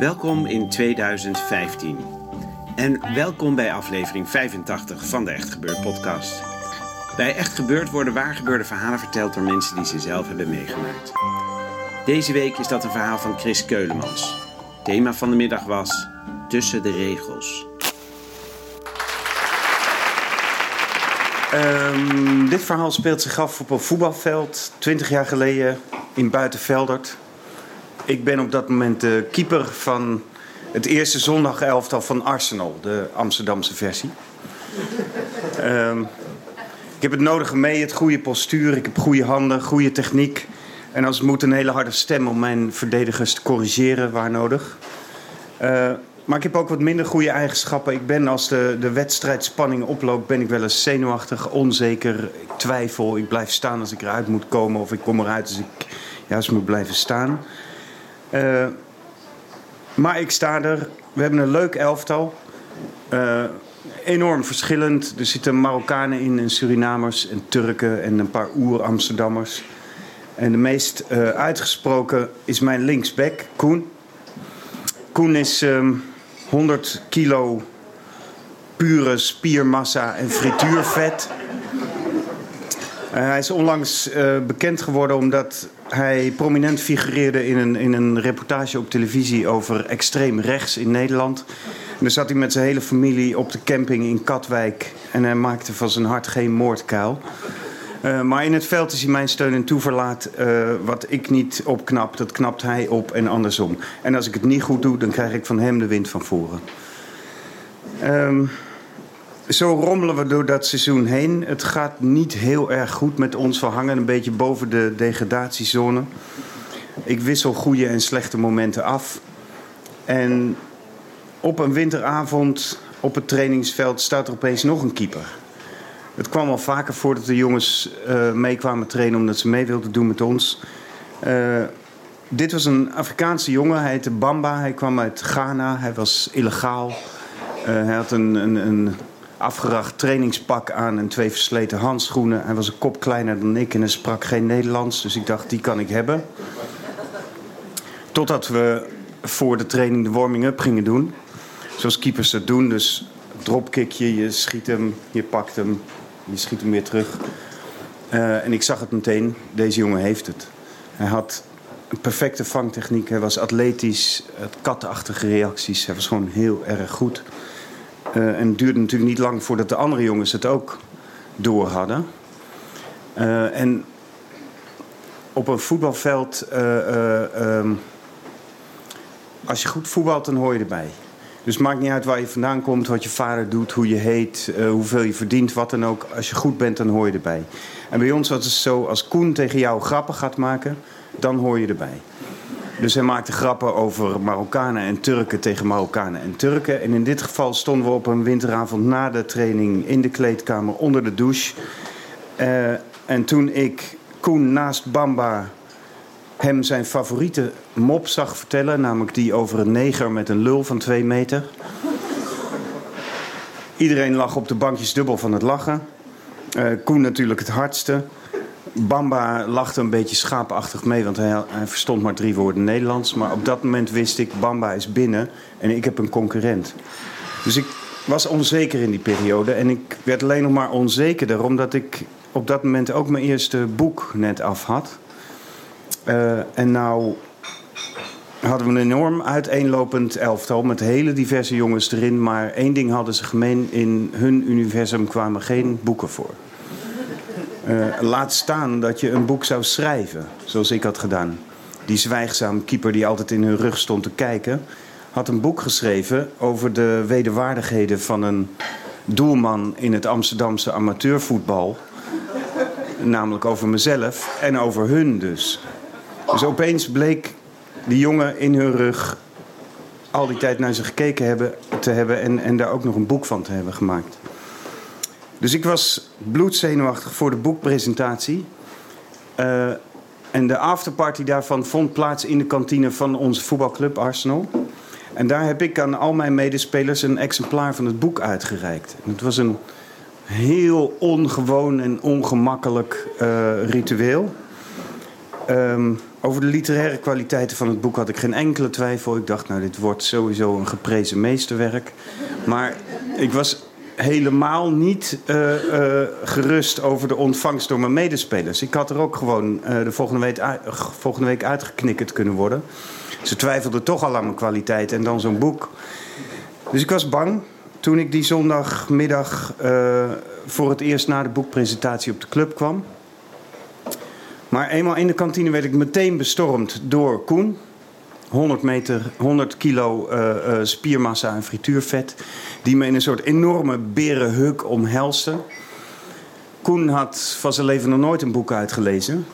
Welkom in 2015. En welkom bij aflevering 85 van de Echt Gebeurd podcast. Bij Echt Gebeurd worden waargebeurde verhalen verteld door mensen die ze zelf hebben meegemaakt. Deze week is dat een verhaal van Chris Keulemans. Thema van de middag was Tussen de regels. Ehm, dit verhaal speelt zich af op een voetbalveld 20 jaar geleden in Buitenveldert. Ik ben op dat moment de keeper van het eerste zondagelftal van Arsenal, de Amsterdamse versie. Ehm, ik heb het nodige mee, het goede postuur, ik heb goede handen, goede techniek. En als het moet een hele harde stem om mijn verdedigers te corrigeren waar nodig. Eh, maar ik heb ook wat minder goede eigenschappen. Ik ben als de, de wedstrijdspanning oploopt, ben ik wel eens zenuwachtig, onzeker. Ik twijfel, ik blijf staan als ik eruit moet komen of ik kom eruit als ik juist moet blijven staan. Uh, maar ik sta er. We hebben een leuk elftal. Uh, enorm verschillend. Er zitten Marokkanen in en Surinamers en Turken en een paar oer-Amsterdammers. En de meest uh, uitgesproken is mijn linksback, Koen. Koen is um, 100 kilo pure spiermassa en frituurvet. Uh, hij is onlangs uh, bekend geworden omdat hij prominent figureerde in een, in een reportage op televisie over extreem rechts in Nederland. En dan zat hij met zijn hele familie op de camping in Katwijk en hij maakte van zijn hart geen moordkuil. Uh, maar in het veld is hij mijn steun en toeverlaat. Uh, wat ik niet opknap, dat knapt hij op en andersom. En als ik het niet goed doe, dan krijg ik van hem de wind van voren. Um, zo rommelen we door dat seizoen heen. Het gaat niet heel erg goed met ons. We hangen een beetje boven de degradatiezone. Ik wissel goede en slechte momenten af. En op een winteravond op het trainingsveld staat er opeens nog een keeper. Het kwam al vaker voor dat de jongens uh, meekwamen trainen omdat ze mee wilden doen met ons. Uh, dit was een Afrikaanse jongen, hij heette Bamba. Hij kwam uit Ghana, hij was illegaal. Uh, hij had een, een, een afgeracht trainingspak aan en twee versleten handschoenen. Hij was een kop kleiner dan ik en hij sprak geen Nederlands. Dus ik dacht, die kan ik hebben. Totdat we voor de training de warming-up gingen doen. Zoals keepers dat doen. Dus dropkickje, je schiet hem, je pakt hem, je schiet hem weer terug. Uh, en ik zag het meteen, deze jongen heeft het. Hij had een perfecte vangtechniek. Hij was atletisch, het katachtige reacties. Hij was gewoon heel erg goed. Uh, en het duurde natuurlijk niet lang voordat de andere jongens het ook door hadden. Uh, en op een voetbalveld, uh, um, als je goed voetbalt, dan hoor je erbij. Dus het maakt niet uit waar je vandaan komt, wat je vader doet, hoe je heet, hoeveel je verdient, wat dan ook. Als je goed bent, dan hoor je erbij. En bij ons was het zo, als Koen tegen jou grappen gaat maken, dan hoor je erbij. Dus hij maakte grappen over Marokkanen en Turken tegen Marokkanen en Turken. En in dit geval stonden we op een winteravond na de training in de kleedkamer onder de douche. Uh, en toen ik Koen naast Bamba hem zijn favoriete mop zag vertellen, namelijk die over een neger met een lul van twee meter. Iedereen lag op de bankjes dubbel van het lachen. Uh, Koen natuurlijk het hardste. Bamba lachte een beetje schaapachtig mee, want hij, hij, verstond maar drie woorden Nederlands. Maar op dat moment wist ik, Bamba is binnen en ik heb een concurrent. Dus ik was onzeker in die periode. En ik werd alleen nog maar onzekerder, omdat ik op dat moment ook mijn eerste boek net af had. Uh, en nou hadden we een enorm uiteenlopend elftal met hele diverse jongens erin. Maar één ding hadden ze gemeen, in hun universum kwamen geen boeken voor. Uh, laat staan dat je een boek zou schrijven, zoals ik had gedaan. Die zwijgzame keeper die altijd in hun rug stond te kijken, had een boek geschreven over de wederwaardigheden van een doelman in het Amsterdamse amateurvoetbal. Namelijk over mezelf en over hun dus. Dus opeens bleek die jongen in hun rug al die tijd naar ze gekeken hebben, te hebben en, en daar ook nog een boek van te hebben gemaakt. Dus ik was bloedzenuwachtig voor de boekpresentatie. Uh, en de afterparty daarvan vond plaats in de kantine van onze voetbalclub Arsenal. En daar heb ik aan al mijn medespelers een exemplaar van het boek uitgereikt. Het was een heel ongewoon en ongemakkelijk uh, ritueel. Um, over de literaire kwaliteiten van het boek had ik geen enkele twijfel. Ik dacht, nou, dit wordt sowieso een geprezen meesterwerk. Maar ik was helemaal niet uh, uh, gerust over de ontvangst door mijn medespelers. Ik had er ook gewoon uh, de volgende week, volgende week uitgeknikkerd kunnen worden. Ze twijfelden toch al aan mijn kwaliteit en dan zo'n boek. Dus ik was bang toen ik die zondagmiddag voor het eerst na de boekpresentatie op de club kwam. Maar eenmaal in de kantine werd ik meteen bestormd door Koen. 100, meter, 100 kilo uh, uh, spiermassa en frituurvet. Die me in een soort enorme berenhuk omhelste. Koen had van zijn leven nog nooit een boek uitgelezen.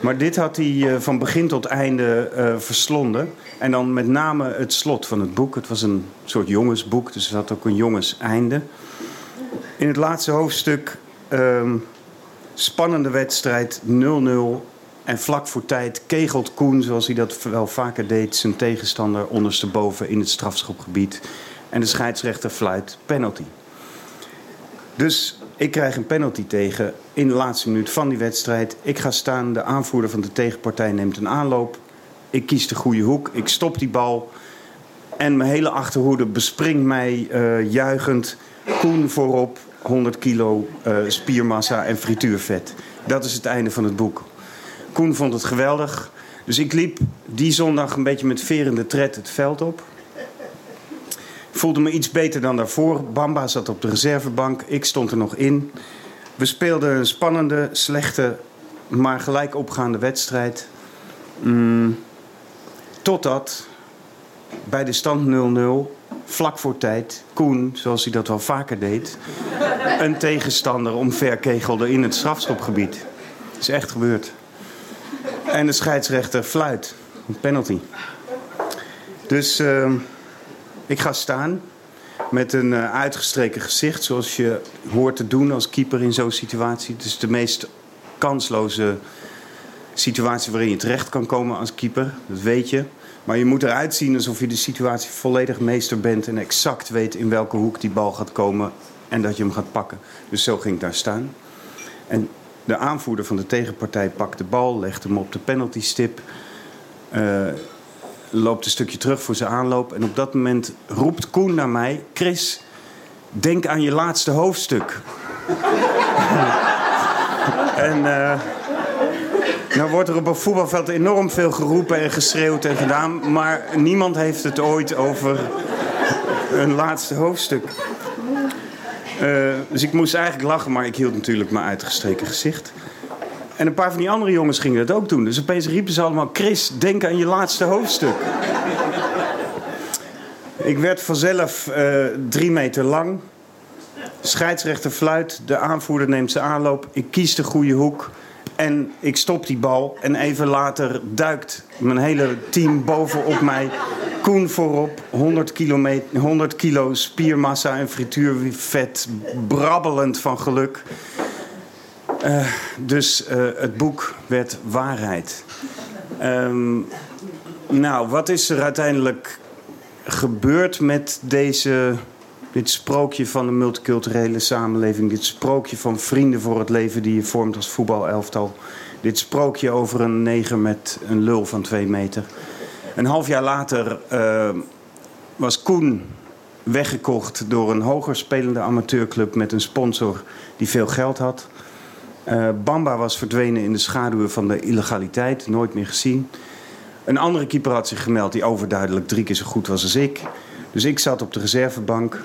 Maar dit had hij uh, van begin tot einde verslonden. En dan met name het slot van het boek. Het was een soort jongensboek, dus het had ook een jongenseinde. In het laatste hoofdstuk ehm, Spannende wedstrijd, 0-0. En vlak voor tijd kegelt Koen, zoals hij dat wel vaker deed, zijn tegenstander ondersteboven in het strafschopgebied. En de scheidsrechter fluit penalty. Dus ik krijg een penalty tegen in de laatste minuut van die wedstrijd. Ik ga staan, de aanvoerder van de tegenpartij neemt een aanloop. Ik kies de goede hoek, ik stop die bal. En mijn hele achterhoede bespringt mij uh, juichend. Koen voorop, 100 kilo uh, spiermassa en frituurvet. Dat is het einde van het boek. Koen vond het geweldig. Dus ik liep die zondag een beetje met verende tred het veld op. Voelde me iets beter dan daarvoor. Bamba zat op de reservebank. Ik stond er nog in. We speelden een spannende, slechte, maar gelijk opgaande wedstrijd. Mm, totdat bij de stand 0-0 vlak voor tijd Koen, zoals hij dat wel vaker deed, een tegenstander omverkegelde in het strafschopgebied. Is echt gebeurd. En de scheidsrechter fluit. Een penalty. Dus uh, ik ga staan met een uh, uitgestreken gezicht, zoals je hoort te doen als keeper in zo'n situatie. Het is de meest kansloze situatie waarin je terecht kan komen als keeper. Dat weet je. Maar je moet eruit zien alsof je de situatie volledig meester bent en exact weet in welke hoek die bal gaat komen en dat je hem gaat pakken. Dus zo ging ik daar staan. En de aanvoerder van de tegenpartij pakt de bal, legt hem op de penaltystip. Uh, loopt een stukje terug voor zijn aanloop. En op dat moment roept Koen naar mij: Chris, denk aan je laatste hoofdstuk. en. Uh, nou wordt er op een voetbalveld enorm veel geroepen en geschreeuwd en gedaan, maar niemand heeft het ooit over een laatste hoofdstuk. Uh, dus ik moest eigenlijk lachen, maar ik hield natuurlijk mijn uitgestreken gezicht. En een paar van die andere jongens gingen dat ook doen. Dus opeens riepen ze allemaal: Chris, denk aan je laatste hoofdstuk. ik werd vanzelf uh, drie meter lang. Scheidsrechter fluit, de aanvoerder neemt zijn aanloop. Ik kies de goede hoek. En ik stop die bal. En even later duikt mijn hele team bovenop mij. Koen voorop, 100, kilometer, 100 kilo spiermassa en frituurvet. Brabbelend van geluk. Uh, dus uh, het boek werd waarheid. Um, nou, wat is er uiteindelijk gebeurd met deze dit sprookje van de multiculturele samenleving. Dit sprookje van vrienden voor het leven die je vormt als voetbalelftal. Dit sprookje over een neger met een lul van twee meter. Een half jaar later uh, was Koen weggekocht door een hoger spelende amateurclub met een sponsor die veel geld had. Uh, Bamba was verdwenen in de schaduwen van de illegaliteit, nooit meer gezien. Een andere keeper had zich gemeld die overduidelijk drie keer zo goed was als ik. Dus ik zat op de reservebank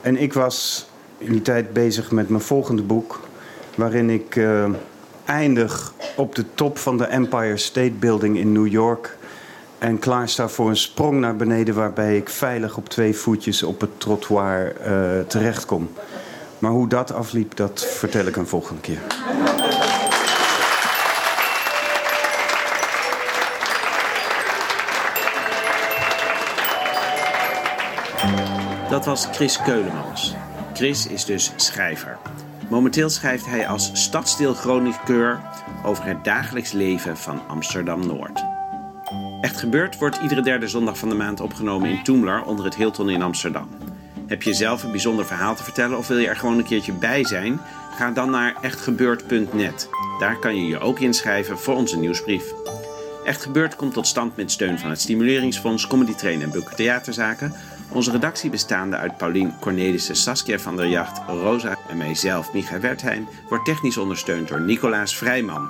en ik was in die tijd bezig met mijn volgende boek. Waarin ik uh, eindig op de top van de Empire State Building in New York. En klaar sta voor een sprong naar beneden waarbij ik veilig op twee voetjes op het trottoir uh, terechtkom. Maar hoe dat afliep, dat vertel ik een volgende keer. Dat was Chris Keulemans. Chris is dus schrijver. Momenteel schrijft hij als stadsdeelchroniqueur over het dagelijks leven van Amsterdam-Noord. Echt gebeurd wordt iedere derde zondag van de maand opgenomen in Toemler onder het Hilton in Amsterdam. Heb je zelf een bijzonder verhaal te vertellen of wil je er gewoon een keertje bij zijn? Ga dan naar echtgebeurd.net. Daar kan je je ook inschrijven voor onze nieuwsbrief. Echt Gebeurd komt tot stand met steun van het Stimuleringsfonds, Comedy Train en Bukken Theaterzaken. Onze redactie bestaande uit Paulien Cornelissen, Saskia van der Jacht, Rosa en mijzelf, Micha Wertheim, wordt technisch ondersteund door Nicolaas Vrijman.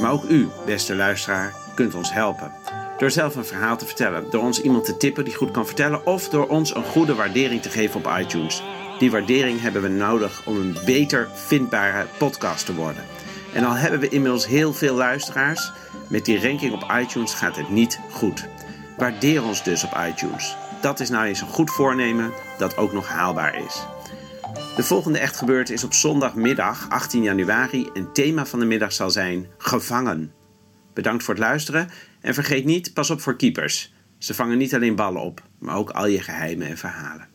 Maar ook u, beste luisteraar, kunt ons helpen. Door zelf een verhaal te vertellen, door ons iemand te tippen die goed kan vertellen of door ons een goede waardering te geven op iTunes. Die waardering hebben we nodig om een beter vindbare podcast te worden. En al hebben we inmiddels heel veel luisteraars, met die ranking op iTunes gaat het niet goed. Waardeer ons dus op iTunes. Dat is nou eens een goed voornemen dat ook nog haalbaar is. De volgende echt gebeurd is op zondagmiddag 18 januari en thema van de middag zal zijn gevangen. Bedankt voor het luisteren en vergeet niet, pas op voor keepers. Ze vangen niet alleen ballen op, maar ook al je geheimen en verhalen.